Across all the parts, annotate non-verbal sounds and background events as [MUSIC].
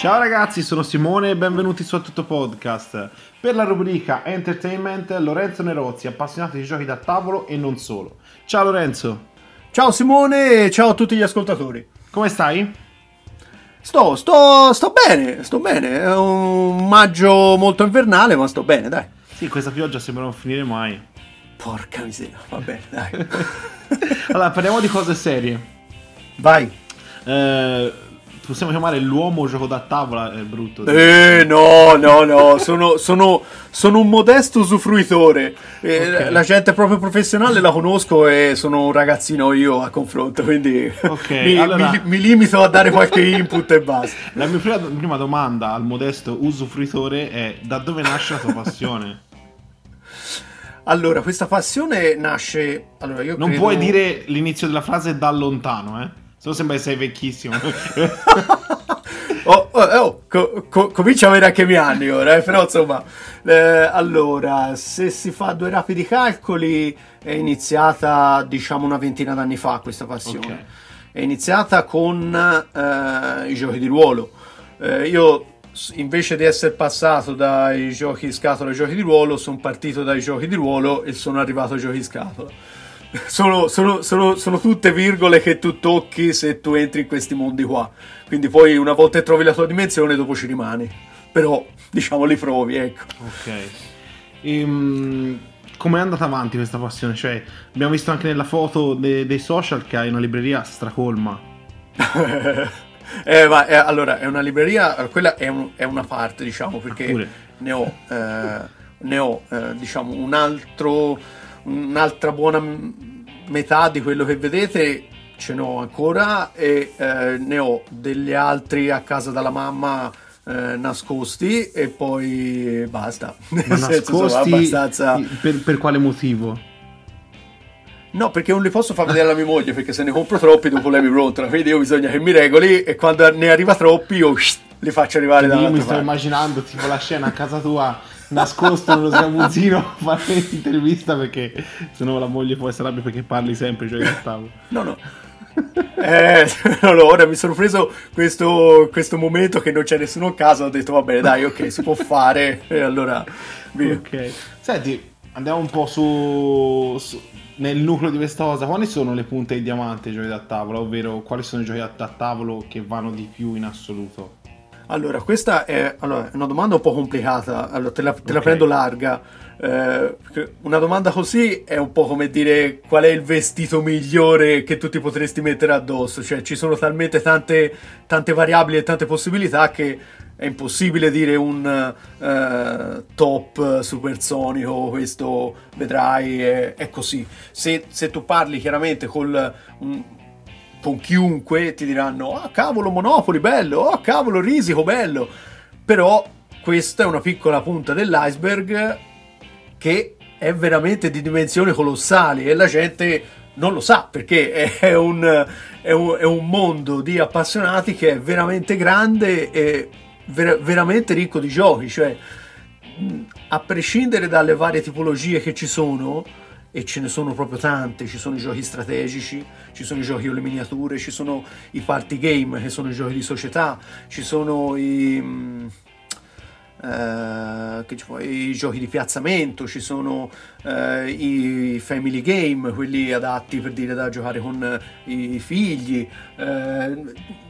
Ciao ragazzi, sono Simone e benvenuti su Tutto Podcast. Per la rubrica Entertainment, Lorenzo Nerozzi, appassionato di giochi da tavolo e non solo. Ciao Lorenzo. Ciao Simone e ciao a tutti gli ascoltatori. Come stai? Sto, sto, sto bene, sto bene. È un maggio molto invernale, ma sto bene, dai. Sì, questa pioggia sembra non finire mai. Porca miseria, va bene, dai. [LAUGHS] allora, parliamo di cose serie. Vai. Eh, possiamo chiamare l'uomo gioco da tavola, è brutto. Eh, no, no, no, sono, sono, sono un modesto usufruitore. Eh, Ok. La gente proprio professionale la conosco e sono un ragazzino io a confronto, quindi Ok, [LAUGHS] mi, allora- mi- mi limito a dare qualche input e basta. La mia prima, prima domanda al modesto usufruitore è da dove nasce la tua passione? Allora, questa passione nasce... Allora, Non credo- puoi dire l'inizio della frase da lontano, eh? Se no sembra che sei vecchissimo. [LAUGHS] [LAUGHS] Oh, oh, oh, co- co- comincia a avere anche i miei anni ora, eh, però insomma, eh, allora, se si fa due rapidi calcoli, è iniziata diciamo una ventina d'anni fa questa passione. Ok. È iniziata con eh, i giochi di ruolo. Eh, io invece di essere passato dai giochi di scatola ai giochi di ruolo, sono partito dai giochi di ruolo e sono arrivato ai giochi di scatola. Sono, sono- sono- sono tutte virgole che tu tocchi se tu entri in questi mondi qua. Quindi poi una volta che trovi la tua dimensione, dopo ci rimani. Però, diciamo, li provi, ecco. ok. Ehm, come è andata avanti questa passione? Cioè, abbiamo visto anche nella foto de- dei social che hai una libreria stracolma. [LAUGHS] Eh, ma, eh, allora, è una libreria, quella è, un- è una parte, diciamo, perché Pure. ne ho, eh, ne ho eh, diciamo, un altro, un'altra buona metà di quello che vedete ce n'ho ancora e eh, ne ho degli altri a casa dalla mamma eh, nascosti e poi basta. [LAUGHS] Ma nascosti abbastanza... per, per quale motivo? No, perché non li posso far vedere alla mia moglie, perché se ne compro troppi dopo lei mi brontola, quindi io bisogna che mi regoli e quando ne arriva troppi io li faccio arrivare Io mi sto parte. immaginando tipo la scena a casa tua nascosto nello sgabuzzino a fare l'intervista perché se no la moglie può essere arrabbia perché parli sempre giochi da tavolo. No, no. Eh, [LAUGHS] no, no, ora mi sono preso questo, questo momento che non c'è nessuno a casa, ho detto va bene, dai, ok, si può fare, e allora via. Ok. Senti, andiamo un po' su, su- nel nucleo di questa cosa. Quali sono le punte di diamante dei giochi da tavola? Ovvero, quali sono i giochi da tavolo che vanno di più in assoluto? Allora, questa è, allora, una domanda un po' complicata, allora, te, la, te la Ok. prendo larga. eh, una domanda così è un po' come dire qual è il vestito migliore che tu ti potresti mettere addosso, cioè ci sono talmente tante, tante variabili e tante possibilità che è impossibile dire un eh, top supersonico, questo vedrai, è, è così. Se, se tu parli chiaramente col, un- con chiunque ti diranno ah cavolo Monopoli bello, oh cavolo Risico bello, però questa è una piccola punta dell'iceberg che è veramente di dimensioni colossali e la gente non lo sa perché è un, è un- è un mondo di appassionati che è veramente grande e ver- veramente ricco di giochi, cioè a prescindere dalle varie tipologie che ci sono, e ce ne sono proprio tante, ci sono i giochi strategici, ci sono i giochi con le miniature, ci sono i party game che sono i giochi di società, ci sono i, eh, i giochi di piazzamento, ci sono eh, i family game, quelli adatti per dire da giocare con i figli. eh,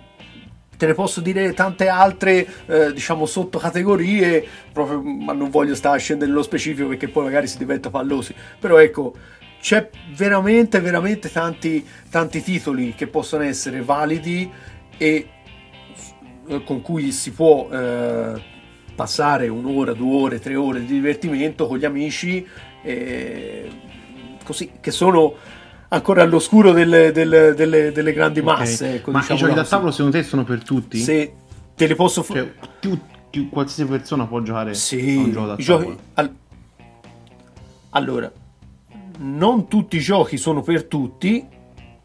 te ne posso dire tante altre, eh, diciamo, sottocategorie, proprio, ma non voglio stare a scendere nello specifico perché poi magari si diventa pallosi. Però ecco, c'è veramente, veramente tanti, tanti titoli che possono essere validi e eh, con cui si può eh, passare un'ora, due ore, tre ore di divertimento con gli amici, eh, così, che sono ancora all'oscuro delle, delle- delle- delle grandi Ok. masse. ecco, Ma i diciamo giochi da tavolo secondo te sono per tutti? Se te li posso fare. Cioè, qualsiasi persona può giocare Sì, a un gioco da i tavolo. giochi. al- Allora, non tutti i giochi sono per tutti,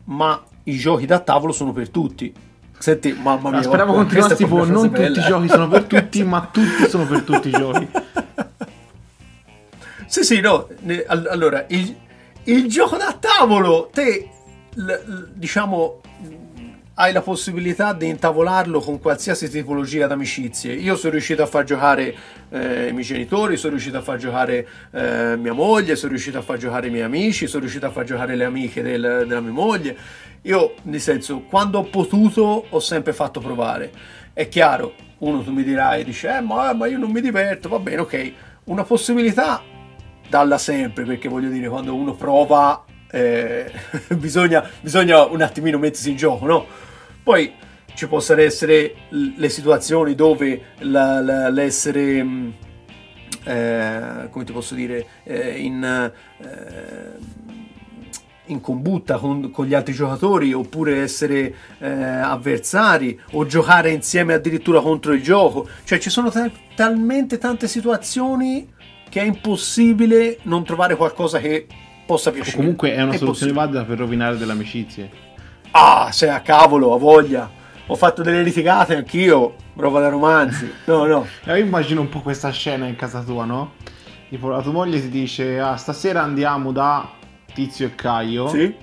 ma i giochi da tavolo sono per tutti. Senti, mamma mia. Ah, speriamo continuasse questa è tipo non frase tutti i bella. giochi sono per tutti, [LAUGHS] ma tutti sono per tutti i giochi. Sì, sì, no. allora, il, il gioco da tavolo, te, diciamo, hai la possibilità di intavolarlo con qualsiasi tipologia d'amicizie. Io sono riuscito a far giocare eh, i miei genitori, sono riuscito a far giocare eh, mia moglie, sono riuscito a far giocare i miei amici, sono riuscito a far giocare le amiche del, della mia moglie. Io, nel senso, quando ho potuto, ho sempre fatto provare. È chiaro, uno tu mi dirai, dice, eh, ma, ma io non mi diverto, va bene, ok. Una possibilità dalla sempre, perché voglio dire, quando uno prova eh, [LAUGHS] bisogna, bisogna, un attimino mettersi in gioco, no? Poi ci possono essere le situazioni dove la, la, l'essere, mm, eh, come ti posso dire, eh, in, eh, in combutta con, con, gli altri giocatori oppure essere eh, avversari o giocare insieme addirittura contro il gioco. Cioè ci sono ta- talmente tante situazioni che è impossibile non trovare qualcosa che possa piacere. O comunque è una è soluzione valida per rovinare delle amicizie. Ah, sei a cavolo, a voglia. Ho fatto delle litigate anch'io, roba da romanzi. [LAUGHS] No, no. Io immagino un po' questa scena in casa tua, no? Tipo la tua moglie ti dice, ah, stasera andiamo da Tizio e Caio. Sì.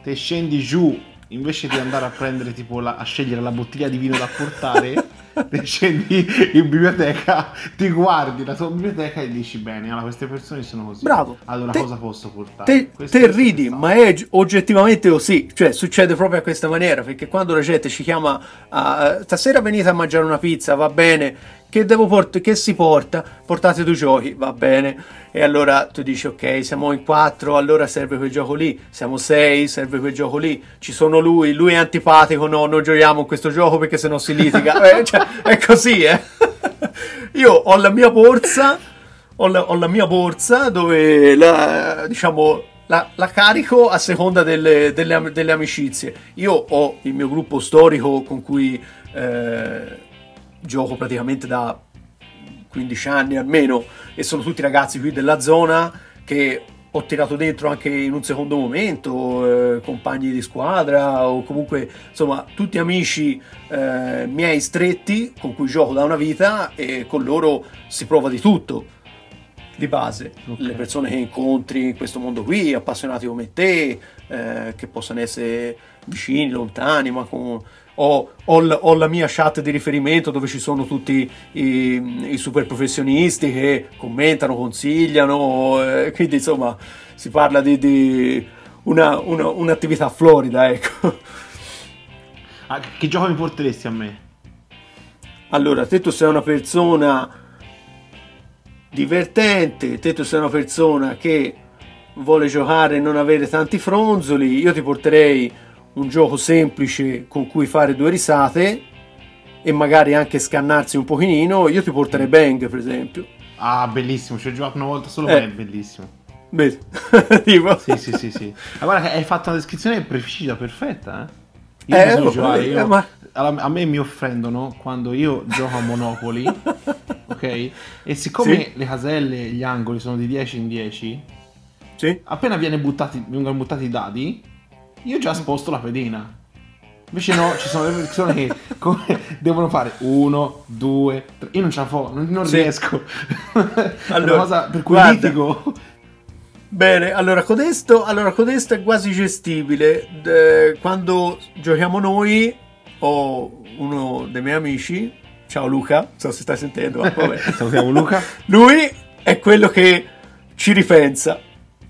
Te scendi giù invece di andare a prendere tipo la, a scegliere la bottiglia di vino da portare. [LAUGHS] [LAUGHS] scendi in biblioteca, ti guardi la tua biblioteca e dici bene, allora queste persone sono così. Bravo. Allora te, cosa posso portare? Te, te ridi, ma è oggettivamente così, cioè succede proprio a questa maniera, perché quando la gente ci chiama a, stasera venite a mangiare una pizza, va bene, che, devo port- che si porta? Portate due giochi, va bene. E allora tu dici ok, siamo in quattro, allora serve quel gioco lì. Siamo sei, serve quel gioco lì. Ci sono lui, lui è antipatico, no, non giochiamo in questo gioco perché sennò si litiga. [LAUGHS] eh, cioè, è così, eh. [LAUGHS] Io ho la mia borsa, ho la, ho la mia borsa dove la, diciamo, la, la, carico a seconda delle, delle, delle, amicizie. Io ho il mio gruppo storico con cui eh, gioco praticamente da 15 anni almeno e sono tutti ragazzi qui della zona che ho tirato dentro anche in un secondo momento, eh, compagni di squadra o comunque insomma tutti amici eh, miei stretti con cui gioco da una vita e con loro si prova di tutto di base. Okay. Le persone che incontri in questo mondo qui, appassionati come te, eh, che possano essere vicini, lontani, ma con ho, ho, ho, la mia chat di riferimento dove ci sono tutti i, i super professionisti che commentano, consigliano, eh, quindi insomma si parla di, di una, una, un'attività florida, ecco. Ah, che gioco mi porteresti a me? Allora, te tu sei una persona divertente, te tu sei una persona che vuole giocare e non avere tanti fronzoli, io ti porterei un gioco semplice con cui fare due risate e magari anche scannarsi un pochino, io ti porterei Bang per esempio. Ah, bellissimo, ci ho giocato una volta solo, eh. è bellissimo. Vedi? [LAUGHS] tipo. Sì, sì, sì, sì. Ma guarda hai fatto una descrizione precisa, perfetta, eh? Io eh, oh, giocare, io, eh, ma... a me mi offendono quando io gioco a Monopoli, [LAUGHS] ok? E siccome sì. le caselle, gli angoli sono di 10 in 10, sì. appena buttati, vengono buttati i dadi, io già sposto la pedina. Invece no, ci sono delle persone che devono fare uno, due, tre. Io non ce la fo, non, non sì. riesco. [LAUGHS] Allora, cosa per cui guarda, litigo. Bene, allora codesto, allora codesto è quasi gestibile. De, quando giochiamo noi, ho uno dei miei amici, ciao Luca, non so se stai sentendo, ma vabbè. [LAUGHS] Salutiamo Luca. Lui è quello che ci ripensa.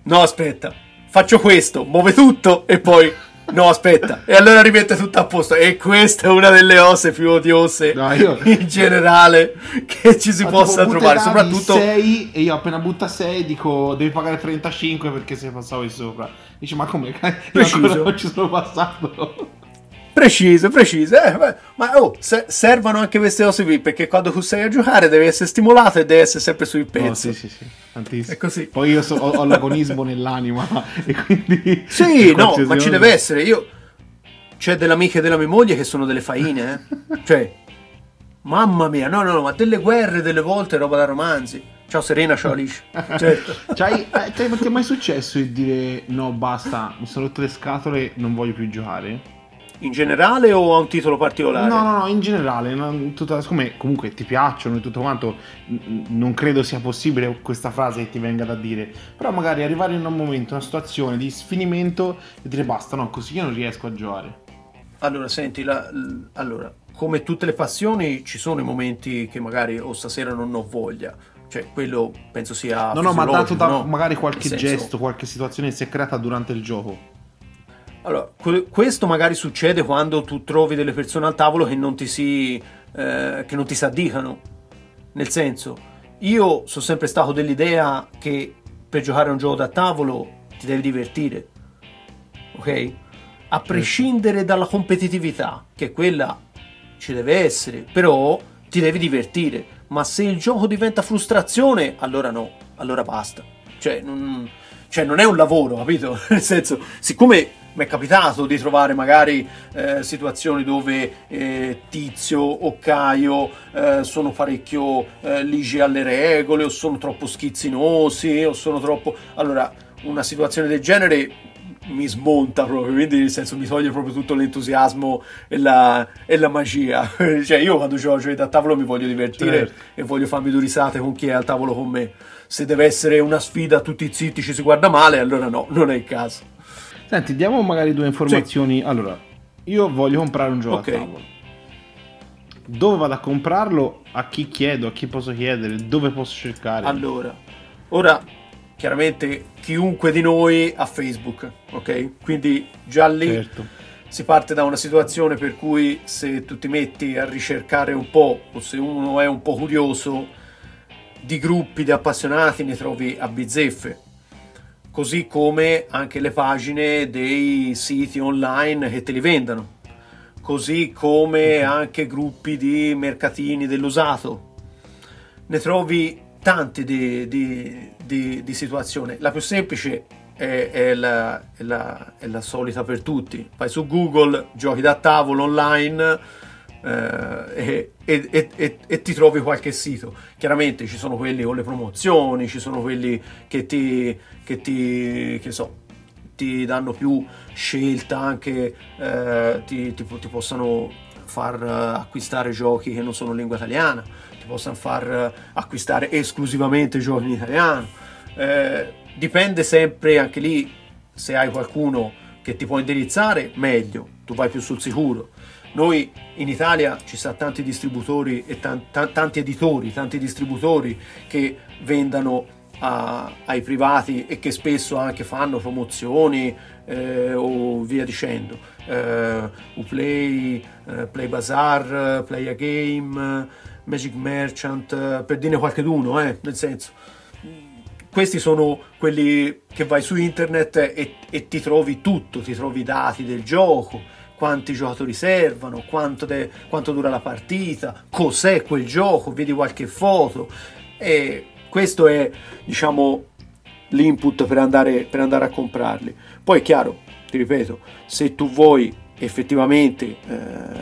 No, aspetta, faccio questo, muove tutto e poi no aspetta. E allora rimette tutto a posto. E questa è una delle osse più odiose no, io... in generale che ci si Ma possa trovare soprattutto 6 e io appena butta 6 dico devi pagare 35 perché sei passato di sopra. Dice ma come? [LAUGHS] Preciso. non ci sono passato Preciso, preciso. Eh, ma oh, se, servono anche queste cose qui perché quando tu sei a giocare devi essere stimolato e devi essere sempre sui pezzi. No, sì, sì, sì, tantissimo. È così. Poi io so, ho, ho l'agonismo nell'anima [LAUGHS] e quindi... Sì, [LAUGHS] no, ma ci deve essere. Io... C'è delle amiche della mia moglie che sono delle faine, eh. [LAUGHS] cioè... Mamma mia, no, no, no, ma delle guerre delle volte roba da romanzi. Ciao Serena, ciao Alice. certo. C'hai, eh, ti è mai successo di dire no, basta, mi sono rotto le scatole, non voglio più giocare? In generale o a un titolo particolare? No, no, no, in generale. Tutta, siccome comunque ti piacciono e tutto quanto, non credo sia possibile questa frase che ti venga da dire. Però magari arrivare in un momento, una situazione di sfinimento e dire basta, no, così io non riesco a giocare. Allora, senti, la, l- allora, come tutte le passioni ci sono i momenti che magari o stasera non ho voglia. Cioè, quello penso sia. No, no, ma dato da no? magari qualche senso- gesto, qualche situazione che si è creata durante il gioco. Allora, que- questo magari succede quando tu trovi delle persone al tavolo che non ti si, eh, che non ti si addicano. Nel senso, io sono sempre stato dell'idea che per giocare a un gioco da tavolo ti devi divertire. Ok? A prescindere dalla competitività, che quella ci deve essere, però ti devi divertire. Ma se il gioco diventa frustrazione, allora no, allora basta. Cioè, non, cioè, non è un lavoro, capito? [LAUGHS] Nel senso, siccome mi è capitato di trovare magari eh, situazioni dove eh, Tizio o Caio eh, sono parecchio eh, ligi alle regole, o sono troppo schizzinosi, o sono troppo. Allora, una situazione del genere mi smonta proprio, quindi nel senso mi toglie proprio tutto l'entusiasmo e la, e la magia. [LAUGHS] cioè, io quando gioco a giochi da tavolo mi voglio divertire Certo. e voglio farmi due risate con chi è al tavolo con me. Se deve essere una sfida, tutti zitti, ci si guarda male, allora no, non è il caso. Senti, diamo magari due informazioni. Allora, io voglio comprare un gioco Ok. a tavolo. Dove vado a comprarlo? A chi chiedo? A chi posso chiedere? Dove posso cercare? Allora, ora chiaramente chiunque di noi ha Facebook, ok? Quindi già lì Certo. si parte da una situazione per cui se tu ti metti a ricercare un po' o se uno è un po' curioso di gruppi di appassionati ne trovi a bizzeffe. Così come anche le pagine dei siti online che te li vendano. Così come anche gruppi di mercatini dell'usato. Ne trovi tanti di, di- di- di situazioni. La più semplice è, è la, è la- è la solita per tutti. Vai su Google, giochi da tavolo online e, e- e- e- e ti trovi qualche sito. Chiaramente ci sono quelli con le promozioni, ci sono quelli che ti, che ti che so, ti danno più scelta anche, eh, ti, ti ti possano far eh, acquistare giochi che non sono in lingua italiana, ti possano far eh, acquistare esclusivamente giochi in italiano. Eh, dipende sempre anche lì se hai qualcuno che ti può indirizzare, meglio, tu vai più sul sicuro. Noi in Italia ci sono tanti distributori e tan- tan- tanti editori, tanti distributori che vendano a- ai privati e che spesso anche fanno promozioni eh, o via dicendo. Eh, Uplay, eh, Play Bazaar, Play a Game, Magic Merchant, eh, per dirne qualche d'uno, eh, nel senso questi sono quelli che vai su internet e, e ti trovi tutto, ti trovi i dati del gioco, quanti giocatori servono, quanto, de- quanto dura la partita, cos'è quel gioco, vedi qualche foto e questo è diciamo l'input per andare, per andare a comprarli. Poi è chiaro, ti ripeto, se tu vuoi effettivamente eh,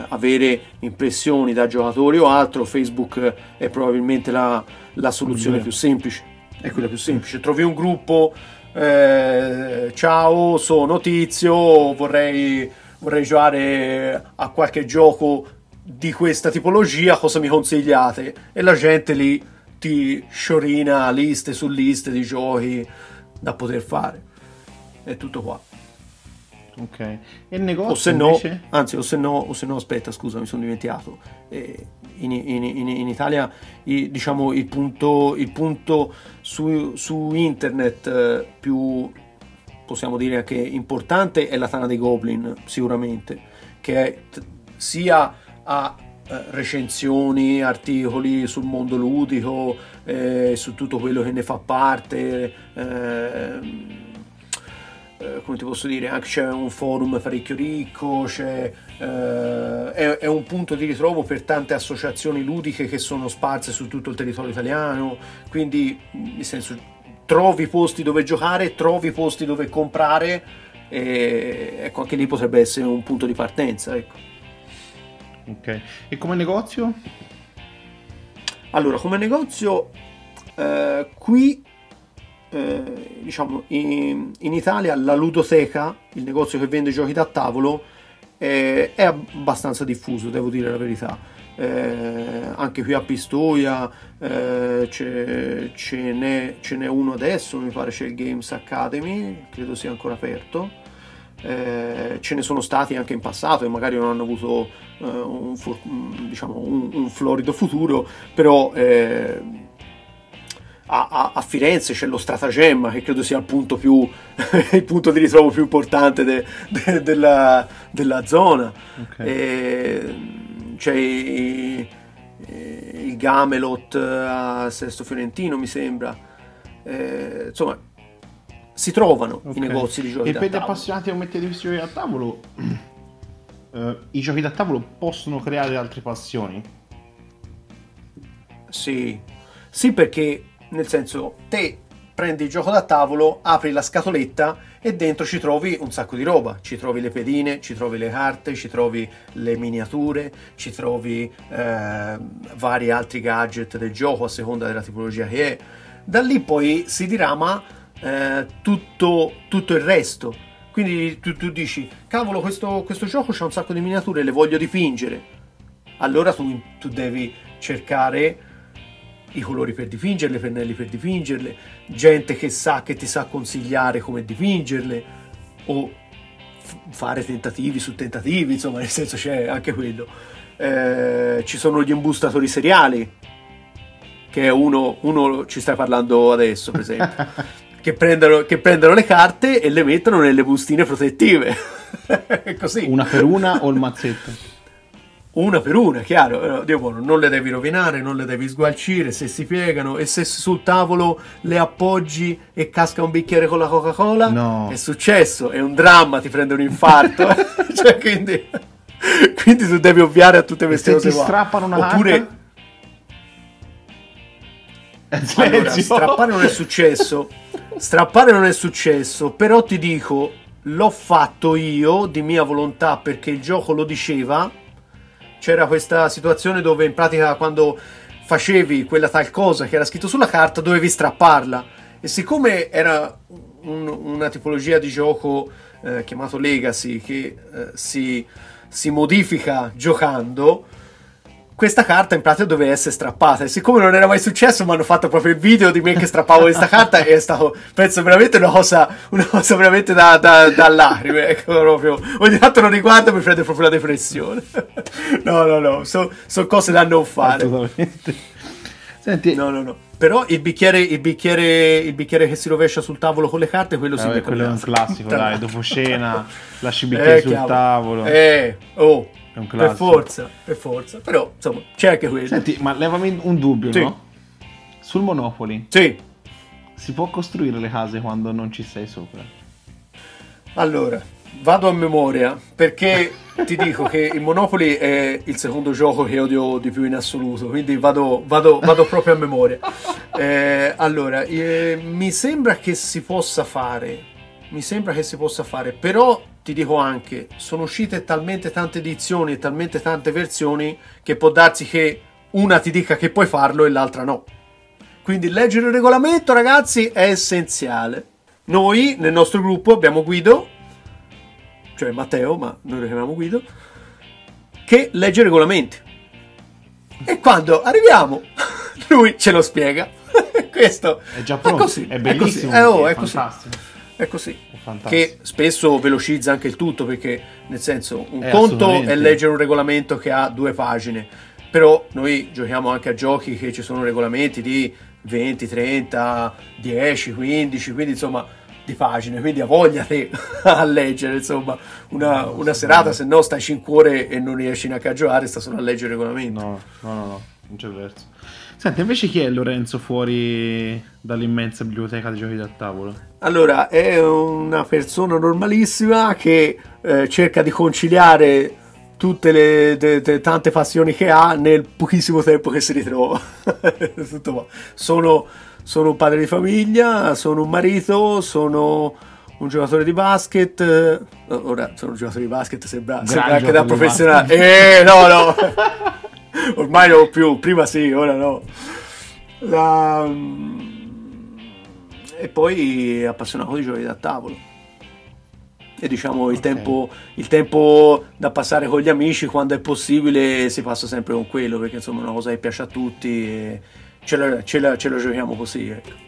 avere impressioni da giocatori o altro, Facebook è probabilmente la, la soluzione più semplice. È quella più semplice. Trovi un gruppo, eh, ciao, sono Tizio, vorrei, vorrei giocare a qualche gioco di questa tipologia, cosa mi consigliate? E la gente lì ti sciorina liste su liste di giochi da poter fare. È tutto qua. Ok. E il negozio O se no, invece? anzi, o se no, o se no, aspetta, scusa, mi sono dimenticato. Eh, in, in- in- in Italia, i- diciamo, il punto, il punto su, su internet eh, più, possiamo dire anche importante, è la Tana dei Goblin, sicuramente, che è t- sia a eh, recensioni, articoli sul mondo ludico, eh, su tutto quello che ne fa parte. ehm, eh, come ti posso dire, anche c'è un forum parecchio ricco, eh, è, è un punto di ritrovo per tante associazioni ludiche che sono sparse su tutto il territorio italiano, quindi nel senso trovi posti dove giocare, trovi posti dove comprare e ecco anche lì potrebbe essere un punto di partenza. Ecco. Ok. E come negozio? Allora, come negozio, eh, qui eh, diciamo in, in Italia la ludoteca, il negozio che vende giochi da tavolo, eh, è abbastanza diffuso, devo dire la verità. Eh, anche qui a Pistoia eh, c'è- ce, n'è, ce n'è uno adesso, mi pare c'è il Games Academy, credo sia ancora aperto. eh, ce ne sono stati anche in passato e magari non hanno avuto eh, un, diciamo, un, un, florido futuro, però eh, a, a, Firenze c'è lo Stratagemma che credo sia il punto, più, [LAUGHS] il punto di ritrovo più importante de, de, della, della, zona. Okay. C'è i, il Gamelot a Sesto Fiorentino mi sembra. Eh, insomma si trovano okay. i negozi di giochi e da per gli appassionati a mettere questi giochi da tavolo [CLEARS THROAT] eh, i giochi da tavolo possono creare altre passioni? Sì, sì perché nel senso te prendi il gioco da tavolo, apri la scatoletta e dentro ci trovi un sacco di roba, ci trovi le pedine, ci trovi le carte, ci trovi le miniature, ci trovi eh, vari altri gadget del gioco a seconda della tipologia che è. Da lì poi si dirama eh, tutto, tutto, il resto. Quindi tu, tu dici, cavolo, questo, questo gioco c'ha un sacco di miniature, le voglio dipingere. Allora tu, tu devi cercare i colori per dipingerle, i pennelli per dipingerle, gente che sa, che ti sa consigliare come dipingerle, o f- fare tentativi su tentativi, insomma, nel senso c'è anche quello. Eh, ci sono gli imbustatori seriali, che è uno, uno ci stai parlando adesso, per esempio. [LAUGHS] che prendono, che prendono le carte e le mettono nelle bustine protettive. [LAUGHS] Così. Una per una o il mazzetto? Una per una, chiaro. Dio buono, non le devi rovinare, non le devi sgualcire se si piegano e se sul tavolo le appoggi e casca un bicchiere con la Coca-Cola. No. È successo, è un dramma, ti prende un infarto. [LAUGHS] [LAUGHS] cioè, quindi, quindi, tu devi ovviare a tutte queste cose. Se ti strappano una Oppure, carta? [LAUGHS] Allora, strappare non è successo. Strappare non è successo, però ti dico, l'ho fatto io di mia volontà perché il gioco lo diceva. C'era questa situazione dove in pratica quando facevi quella tal cosa che era scritto sulla carta dovevi strapparla. E siccome era un, una tipologia di gioco eh, chiamato Legacy che eh, si, si modifica giocando, questa carta in pratica doveva essere strappata. E siccome non era mai successo mi hanno fatto proprio il video di me che strappavo questa carta e è stato penso veramente una cosa, una cosa veramente da, da, da lacrime ecco proprio. Ogni tanto lo riguardo mi prende proprio la depressione. [LAUGHS] No no no sono so cose da non fare. Senti no no no. però il bicchiere, il, bicchiere, il bicchiere che si rovescia sul tavolo con le carte quello si eh, quello è un classico [LAUGHS] dai dopo cena lasci il bicchiere eh, sul chiaro. tavolo. Eh oh è un classico. Per forza, per forza. Però, insomma, c'è anche quello. Senti, ma levami un dubbio, sì. no? Sul Monopoli. Sì. Si può costruire le case quando non ci sei sopra? Allora, vado a memoria, perché [LAUGHS] ti dico che il Monopoli è il secondo gioco che odio di più in assoluto, quindi vado, vado, vado proprio a memoria. Eh, allora, eh, mi sembra che si possa fare, mi sembra che si possa fare, però ti dico anche, sono uscite talmente tante edizioni e talmente tante versioni che può darsi che una ti dica che puoi farlo e l'altra no. Quindi leggere il regolamento, ragazzi, è essenziale. Noi nel nostro gruppo abbiamo Guido, cioè Matteo, ma noi lo chiamiamo Guido, che legge i regolamenti. E quando arriviamo, [LAUGHS] lui ce lo spiega. [LAUGHS] Questo è già pronto, è così, è bellissimo, è, così. Eh, oh, è, è così. È così. Che spesso velocizza anche il tutto perché, nel senso, un eh, conto è leggere un regolamento che ha due pagine, però noi giochiamo anche a giochi che ci sono regolamenti di 20, 30, 10, 15, quindi insomma di pagine, quindi ha voglia te [LAUGHS] a leggere, insomma, una, no, una serata, se no stai in cuore e non riesci neanche a giocare, sta solo a leggere il regolamento. No, no, no, no non c'è verso. Senti, invece chi è Lorenzo fuori dall'immensa biblioteca di giochi da tavolo? Allora, è una persona normalissima che eh, cerca di conciliare tutte le de, de, tante passioni che ha nel pochissimo tempo che si ritrova. [LAUGHS] sono, sono un padre di famiglia, sono un marito, sono un giocatore di basket. Eh, ora sono un giocatore di basket, sembra, sembra anche da professionale. Eh, no, no. [LAUGHS] Ormai non più, prima sì, ora no. La... E poi appassionato di giochi da tavolo. E diciamo il, okay. tempo, il tempo da passare con gli amici quando è possibile si passa sempre con quello perché insomma è una cosa che piace a tutti e ce la, ce la, ce la giochiamo così. Ecco.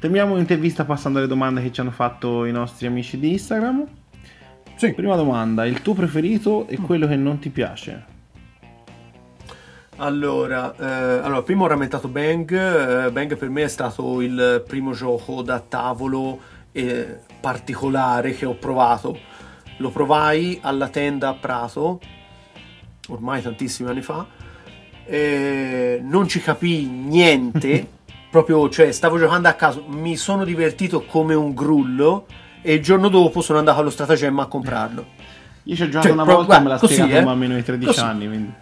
Terminiamo l'intervista passando alle domande che ci hanno fatto i nostri amici di Instagram. Sì. Prima domanda, il tuo preferito e quello che non ti piace? Allora, eh, allora, prima ho rammentato Bang. Eh, Bang per me è stato il primo gioco da tavolo eh, particolare che ho provato. Lo provai alla tenda a Prato, ormai tantissimi anni fa. e non ci capii niente, [LAUGHS] proprio, cioè, stavo giocando a caso, mi sono divertito come un grullo e il giorno dopo sono andato allo stratagemma a comprarlo. Io ci ho giocato Cioè, una volta e me l'ha guarda, così, spiegato eh. un bambino di 13 Così. anni, quindi...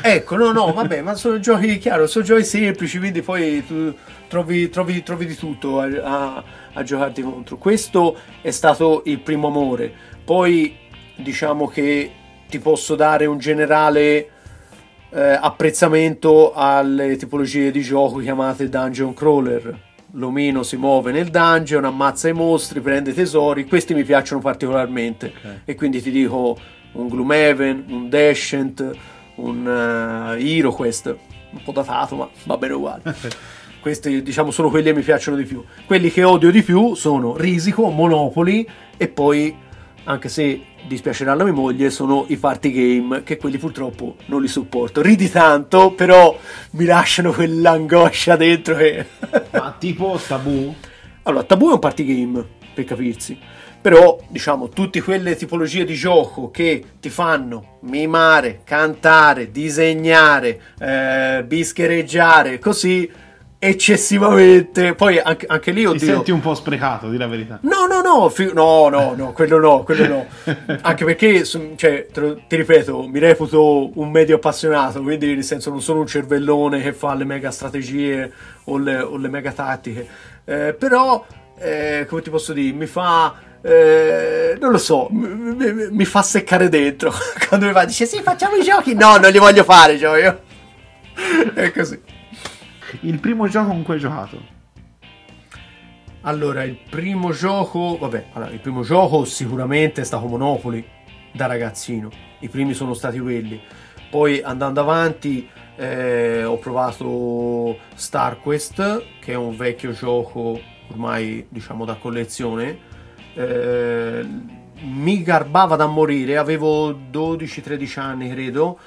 Ecco, no, no, [LAUGHS] vabbè, ma sono giochi, chiaro, sono giochi semplici, quindi poi tu trovi, trovi- trovi di tutto a, a- a giocarti contro. Questo è stato il primo amore. Poi diciamo che ti posso dare un generale eh, apprezzamento alle tipologie di gioco chiamate dungeon crawler. L'omino si muove nel dungeon, ammazza i mostri, prende tesori, questi mi piacciono particolarmente. Ok. E quindi ti dico un Gloomhaven, un Descent, un uh, HeroQuest, un po' datato, ma va bene uguale. [LAUGHS] Questi, diciamo, sono quelli che mi piacciono di più. Quelli che odio di più sono Risico, Monopoli e poi, anche se dispiacerà alla mia moglie, sono i party game, che quelli purtroppo non li sopporto. Ridi tanto, però mi lasciano quell'angoscia dentro che... [LAUGHS] Ma tipo tabù? Allora, Tabù è un party game, per capirsi. Però, diciamo, tutte quelle tipologie di gioco che ti fanno mimare, cantare, disegnare, eh, bischereggiare, così eccessivamente. Poi anche, anche lì, Ti oddio. senti un po' sprecato, di la verità. No, no, no, fi- no, no, no, quello no, quello no. [LAUGHS] Anche perché, cioè, lo- ti ripeto, mi reputo un medio appassionato, quindi nel senso non sono un cervellone che fa le mega strategie o le, o le mega tattiche. Eh, però, eh, come ti posso dire, mi fa... eh, non lo so, mi, mi- mi fa seccare dentro. [LAUGHS] Quando mi va, dice sì, facciamo i giochi. No, non li voglio fare giochi. [LAUGHS] È così. Il primo gioco con cui hai giocato? Allora, il primo gioco, vabbè, allora, il primo gioco sicuramente è stato Monopoli da ragazzino. I primi sono stati quelli. Poi andando avanti eh, ho provato StarQuest, che è un vecchio gioco ormai diciamo da collezione. Eh, mi garbava da morire, avevo 12-13 anni credo.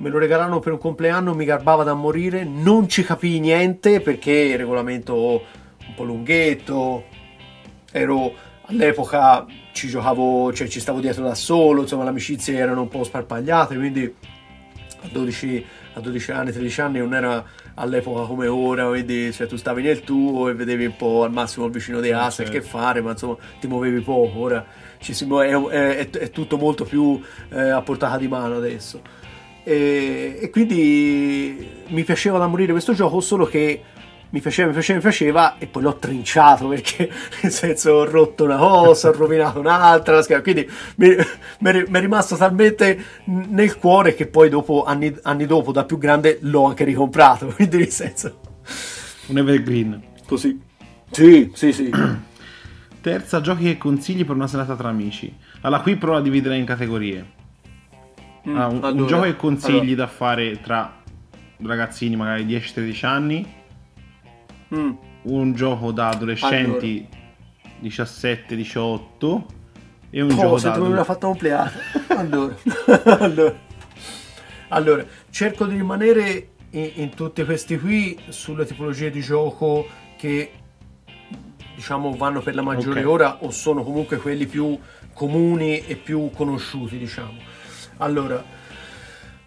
Me lo regalarono per un compleanno, mi garbava da morire, non ci capii niente perché il regolamento un po' lunghetto. Ero all'epoca ci giocavo, cioè ci stavo dietro da solo, insomma, le amicizie erano un po' sparpagliate, quindi a 12, a 12 anni, 13 anni non era all'epoca come ora, quindi cioè, tu stavi nel tuo e vedevi un po' al massimo il vicino di Assa certo. che fare, ma insomma ti muovevi poco. Ora muove- è, è- è tutto molto più eh, a portata di mano adesso. E, e quindi mi piaceva da morire questo gioco, solo che mi piaceva, mi piaceva, mi piaceva e poi l'ho trinciato perché [LAUGHS] nel senso ho rotto una cosa, ho rovinato un'altra, la scheda. quindi mi, mi è rimasto talmente nel cuore che poi dopo, anni, anni dopo, da più grande, l'ho anche ricomprato, [LAUGHS] quindi nel senso Un evergreen. così. Sì, sì, sì. Terza, giochi che consigli per una serata tra amici. Allora, qui provo a dividere in categorie. Mm, Ah, un, un allora, gioco che consigli allora, da fare tra ragazzini magari 10-13 anni, mm, un gioco da adolescenti 17-18 e un Oh, gioco da adulti. fatta compleare. [LAUGHS] Allora, [LAUGHS] allora, allora, cerco di rimanere in, in tutti questi qui sulle tipologie di gioco che diciamo vanno per la maggiore Ok. ora o sono comunque quelli più comuni e più conosciuti, diciamo. Allora,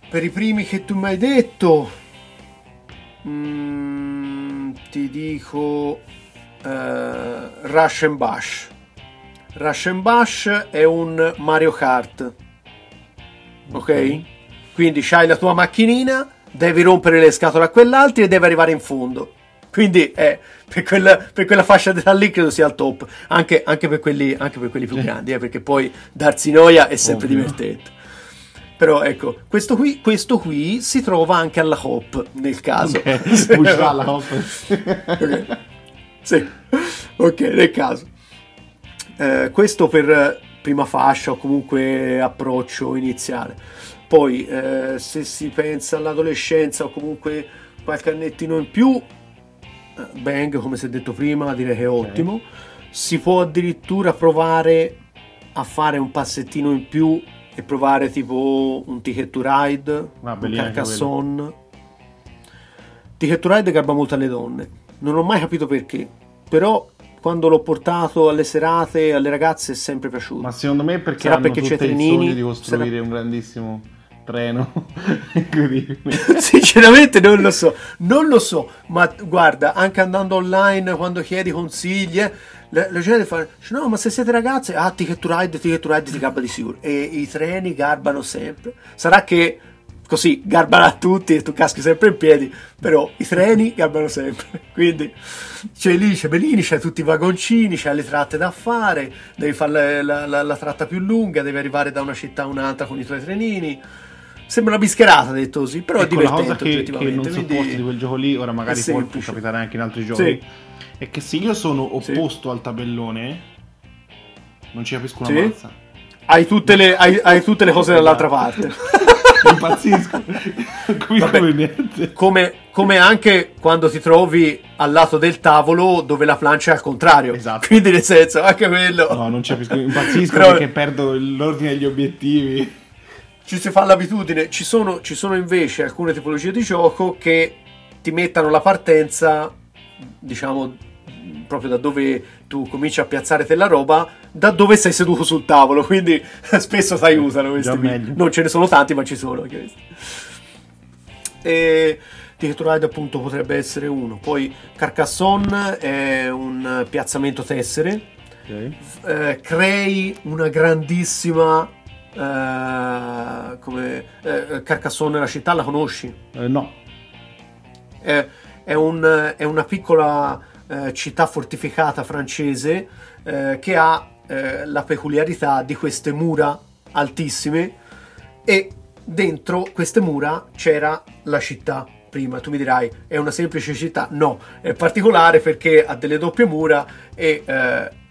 per i primi che tu mi hai detto, mm, ti dico eh, Rush and Bash. Rush and Bash è un Mario Kart. Ok? Ok. Quindi c'hai la tua macchinina, devi rompere le scatole a quell'altro e devi arrivare in fondo. Quindi eh, per, quella, per quella fascia d'età lì credo sia al top. Anche, anche per, quelli, anche per quelli più grandi, eh, perché poi darsi noia è sempre Ovvio. divertente. Però ecco, questo qui, questo qui si trova anche alla hop nel caso. Ok, push alla hop. Ok. Sì, ok, nel caso. Eh, questo per eh, prima fascia o comunque approccio iniziale. Poi, eh, se si pensa all'adolescenza o comunque qualche annettino in più, eh, Bang, come si è detto prima, direi che è ottimo. Si può addirittura provare a fare un passettino in più e provare tipo un Ticket to Ride, Ah, un Carcassonne. Ticket to Ride garba molto alle donne. Non ho mai capito perché, però quando l'ho portato alle serate, alle ragazze è sempre piaciuto. Ma secondo me perché Sarà hanno perché tutte c'è il sogno di costruire un grandissimo treno. [LAUGHS] [LAUGHS] Sinceramente non lo so, non lo so, ma guarda, anche andando online quando chiedi consigli, eh, la, gente fa, no, ma se siete ragazze, ah, ticket ride, ticket ride ti garba di sicuro. E i treni garbano sempre. Sarà che così garbano a tutti e tu caschi sempre in piedi, però i treni garbano sempre. [LAUGHS] Quindi c'è lì, c'è Bellini, c'è tutti i vagoncini, c'è le tratte da fare, devi fare la- la- la tratta più lunga, devi arrivare da una città a un'altra con i tuoi trenini. Sembra una bischerata detto così, però è Ecco, la cosa divertente che, che non sopporto quindi- di quel gioco lì, ora magari può, capitare anche in altri giochi, Sì. è che se io sono Sì. opposto al tabellone, non ci capisco una Sì. mazza. Hai tutte le, hai, hai tutte le cose dall'altra parte. [LAUGHS] Impazzisco. [LAUGHS] Vabbè. come. Come, anche quando ti trovi al lato del tavolo dove la plancia è al contrario. Esatto. Quindi nel senso, anche quello. No, non ci capisco. Impazzisco Però- perché perdo l'ordine degli obiettivi. Ci si fa l'abitudine. Ci sono, ci sono invece alcune tipologie di gioco che ti mettano la partenza, diciamo, proprio da dove tu cominci a piazzare te la roba, da dove sei seduto sul tavolo. Quindi [LAUGHS] spesso ti aiutano questi. Non ce ne sono tanti, ma ci sono. E Ticket Ride appunto potrebbe essere uno. Poi Carcassonne è un piazzamento tessere eh, crei una grandissima eh, come eh, Carcassonne la città la conosci? Eh, no. è, è un- è una piccola eh, città fortificata francese eh, che ha la peculiarità di queste mura altissime e dentro queste mura c'era la città prima. Tu mi dirai è una semplice città? No è particolare perché ha delle doppie mura e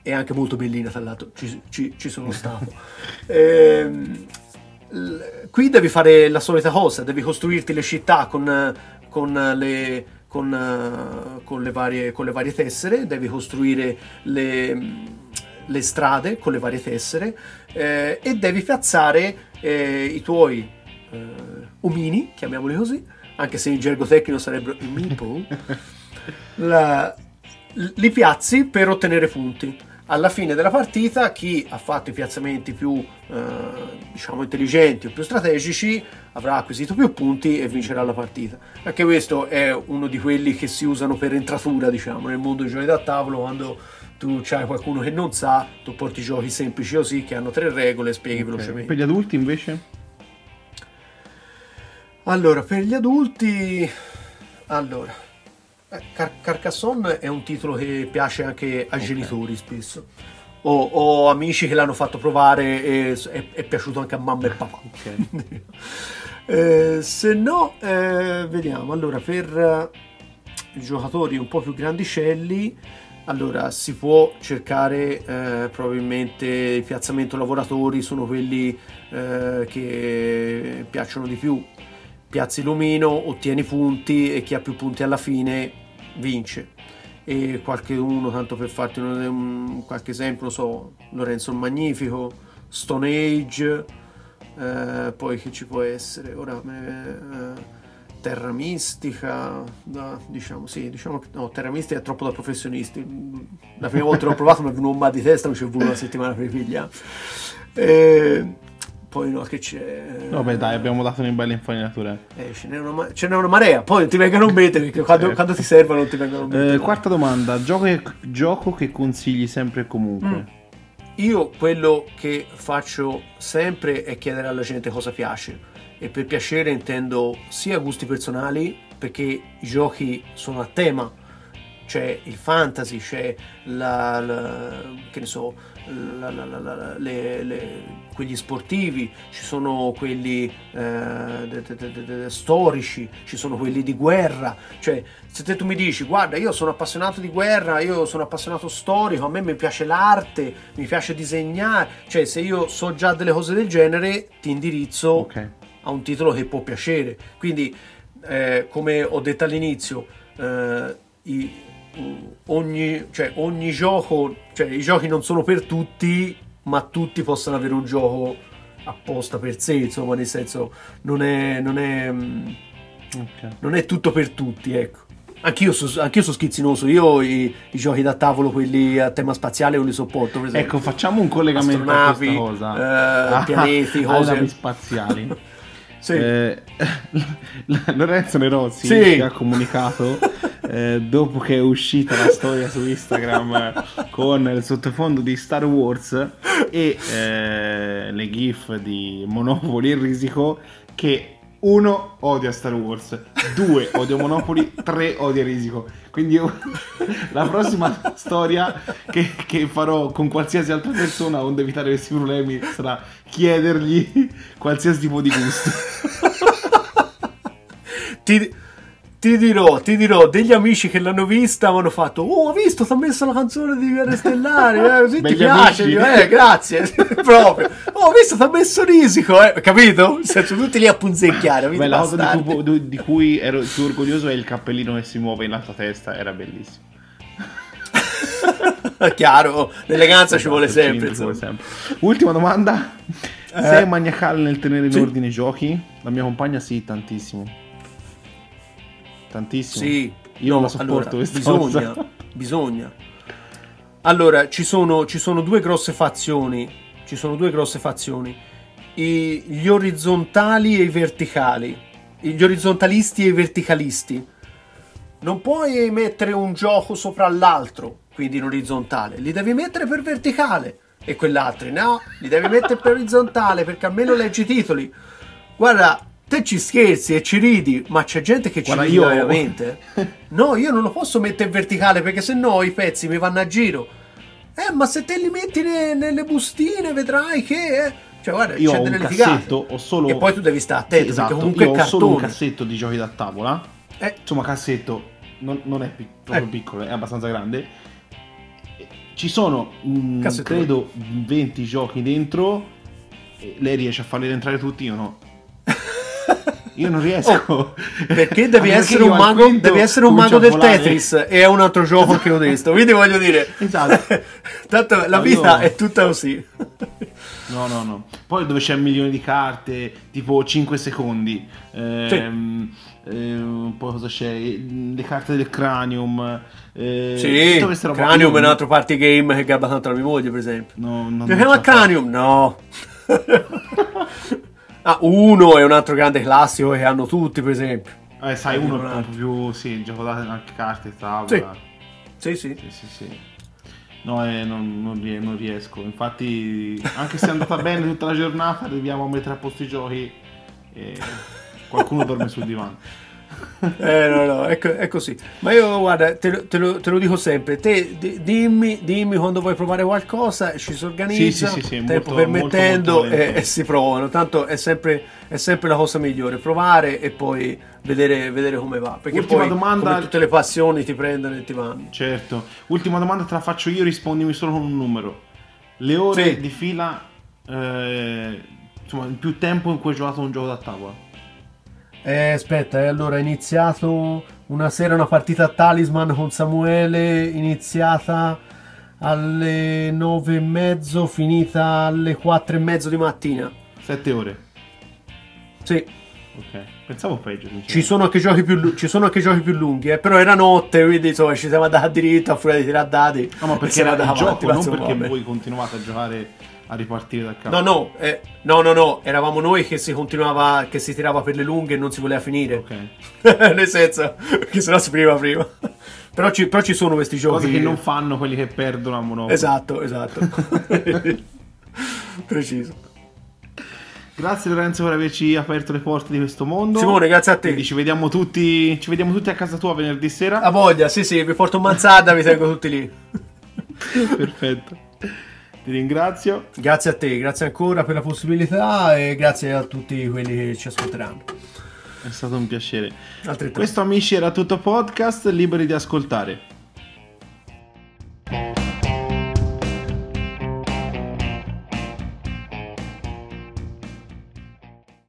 è anche molto bellina tra l'altro. Ci, ci- ci sono [LAUGHS] stato. Ehm, qui devi fare la solita cosa, devi costruirti le città con, con le, con, con le varie, con le varie tessere, devi costruire le, le strade con le varie tessere eh, e devi piazzare eh, i tuoi eh, omini, chiamiamoli così, anche se in gergo tecnico sarebbero i meeple, [LAUGHS] la- li piazzi per ottenere punti. Alla fine della partita, chi ha fatto i piazzamenti più eh, diciamo intelligenti o più strategici avrà acquisito più punti e vincerà la partita. Anche questo è uno di quelli che si usano per entratura, diciamo, nel mondo dei giochi da tavolo quando tu c'hai qualcuno che non sa, tu porti giochi semplici così che hanno tre regole e spieghi Ok. velocemente. Per gli adulti invece? Allora, per gli adulti, allora, Car- Carcassonne è un titolo che piace anche ai Ok. genitori spesso. Ho, ho amici che l'hanno fatto provare e è, è piaciuto anche a mamma e papà. Ok. [LAUGHS] Eh, se no, eh, vediamo. Allora, per eh, i giocatori un po' più grandicelli, allora si può cercare eh, probabilmente il piazzamento lavoratori sono quelli eh, che piacciono di più. Piazzi l'omino, ottieni punti e chi ha più punti alla fine vince. E qualche uno, tanto per farti un, un- qualche esempio, so, Lorenzo il Magnifico, Stone Age, eh, poi che ci può essere? Ora eh, Terra Mistica no, diciamo sì diciamo no Terra Mistica è troppo da professionisti. La prima volta l'ho provato mi è venuto un mal di testa mi ci è voluto una settimana per ripigliare. Eh, poi no che c'è Vabbè, dai, abbiamo dato una bella infarinatura. eh, ce, n'è una, ma- ce n'è una marea poi non ti vengono in mente perché quando, Eh. quando ti servono non ti vengono in mente Eh, quarta domanda: gioco, che- gioco che consigli sempre e comunque? Mm. Io quello che faccio sempre è chiedere alla gente cosa piace e per piacere intendo sia gusti personali perché i giochi sono a tema, c'è il fantasy, c'è la, la- che ne so, la- la- le- le- quegli sportivi, ci sono quelli eh, de- de- de- storici, ci sono quelli di guerra, cioè se te tu mi dici guarda io sono appassionato di guerra, io sono appassionato storico, a me mi piace l'arte, mi piace disegnare, cioè se io so già delle cose del genere ti indirizzo Ok. a un titolo che può piacere. Quindi, eh, come ho detto all'inizio, eh, i- ogni, cioè, ogni gioco, cioè i giochi non sono per tutti ma tutti possano avere un gioco apposta per sé, insomma, nel senso non è, non è, mm, Ok. non è tutto per tutti, ecco. Anch'io, so- anch'io sono schizzinoso, io i, i giochi da tavolo, quelli a tema spaziale, non li sopporto, per esempio. Ecco, facciamo un collegamento a Astronavi, cosa. eh, [LAUGHS] Ah, pianeti, cose. navi spaziali. [LAUGHS] Sì. Eh, [LAUGHS] Lorenzo Nerozzi Sì. ci ha comunicato eh, dopo che è uscita la storia su Instagram [LAUGHS] con il sottofondo di Star Wars e eh, le gif di Monopoli e Risico che uno odia Star Wars, due odia Monopoli, [LAUGHS] tre odia Risico. Quindi io [LAUGHS] la prossima storia che, che farò con qualsiasi altra persona, onde evitare questi problemi, sarà chiedergli qualsiasi tipo di gusto. ti, ti dirò, ti dirò, degli amici che l'hanno vista avevano fatto, oh, ho visto, ti ha messo la canzone di Guerre Stellari, eh, così ti piace. Io, eh, grazie, [LAUGHS] proprio, oh, ho visto, ti ha messo Risico, eh, capito? Senso, tutti lì a punzecchiare, Beh, la cosa di cui, di- cui ero più orgoglioso è il cappellino che si muove in tua testa, era bellissimo. [LAUGHS] Chiaro, l'eleganza ci vuole Esatto, sempre, sempre. Ultima domanda. Eh. Sei maniacale nel tenere in Sì. ordine i giochi? La mia compagna sì, tantissimo. Tantissimo. Sì, Io non la allora, sopporto questa bisogna, cosa. bisogna. Allora, ci sono, ci sono due grosse fazioni. Ci sono due grosse fazioni. I- gli orizzontali e i verticali. Gli orizzontalisti e i verticalisti. Non puoi mettere un gioco sopra l'altro, quindi in orizzontale. Li devi mettere per verticale. E quell'altro, no, li devi mettere per orizzontale perché almeno leggi i titoli. Guarda, te ci scherzi e ci ridi, ma c'è gente che ci Guarda, ride io- veramente. [LAUGHS] No, io non lo posso mettere in verticale perché sennò i pezzi mi vanno a giro. Eh, ma se te li metti ne- nelle bustine vedrai che... eh. Cioè, guarda, Io c'è ho un delle litigate. cassetto, ho solo... E poi tu devi stare Sì, attento esatto, perché comunque io ho solo un cassetto di giochi da tavola. Eh, Insomma, cassetto non, non è pic- proprio Eh. piccolo, è abbastanza grande. Ci sono, mm, Cassettone. credo, 20 giochi dentro. Lei riesce a farli entrare tutti, io no. [LAUGHS] Io non riesco. Oh, perché devi [LAUGHS] essere un mago, quinto devi essere un mago del. Tetris e è un altro gioco anche questo. Quindi voglio dire, Esatto. [LAUGHS] tanto la No, vita io- è tutta così. No, no, no. Poi dove c'è un milione di carte, tipo 5 secondi. Ehm, ehm, poi cosa c'è? Le carte del Cranium. eh, Sì. Cranium Io- è un altro party game che gabba tanto la mia moglie, per esempio. No, non- Giochiamo a. Cranium? No. [LAUGHS] ah, uno è un altro grande classico che hanno tutti, per esempio. Eh, sai, uno è un po' più. Sì, gioco da anche carte, tavola. Sì. Sì, sì. Sì, sì, sì. No, eh, non, non riesco. Infatti, anche se è andata [LAUGHS] bene tutta la giornata, arriviamo a mettere a posto i giochi e qualcuno dorme sul divano. [LAUGHS] Eh, no, no, è, co- è così. Ma io, guarda, te, lo- te lo, te lo dico sempre. Te di- dimmi, dimmi quando vuoi provare qualcosa, ci si organizza, Sì, sì, sì, tempo molto, permettendo, molto, molto e, volentieri. e si provano. Tanto è sempre, è sempre la cosa migliore, provare e poi vedere, vedere come va. Perché Ultima poi, domanda- tutte le passioni, ti prendono e ti vanno. Certo. Ultima domanda te la faccio io, rispondimi solo con un numero. Le ore di fila, eh, insomma, il più tempo in cui hai giocato un gioco da tavola. Eh, aspetta, eh, allora ho iniziato una sera una partita a Talisman con Samuele, iniziata alle nove e mezzo, finita alle quattro e mezzo di mattina. Sette ore. Sì, Ok. Pensavo peggio. ci sono anche giochi più, lu- ci sono anche giochi più lunghi, eh, però era notte, quindi insomma ci siamo andati diritto a fuori di tirare dati. No, ma perché era avanti, gioco, non perché vabbè. voi continuate a giocare a ripartire da capo. No, no, eh, no, no, no, eravamo noi che si continuava, che si tirava per le lunghe e non si voleva finire. Ok. [LAUGHS] Nel senso, che sennò si finiva prima. [LAUGHS] Però ci, però ci sono questi giochi. Cose che non fanno quelli che perdono a Monopoli. Esatto, esatto. [LAUGHS] Preciso. Grazie Lorenzo per averci aperto le porte di questo mondo. Simone, grazie a te. Quindi ci vediamo tutti, ci vediamo tutti a casa tua venerdì sera. A voglia, sì, sì, vi porto un manzata, vi tengo tutti lì. Perfetto. Ti ringrazio. Grazie a te, grazie ancora per la possibilità e grazie a tutti quelli che ci ascolteranno. È stato un piacere. Questo amici era tutto podcast, liberi di ascoltare.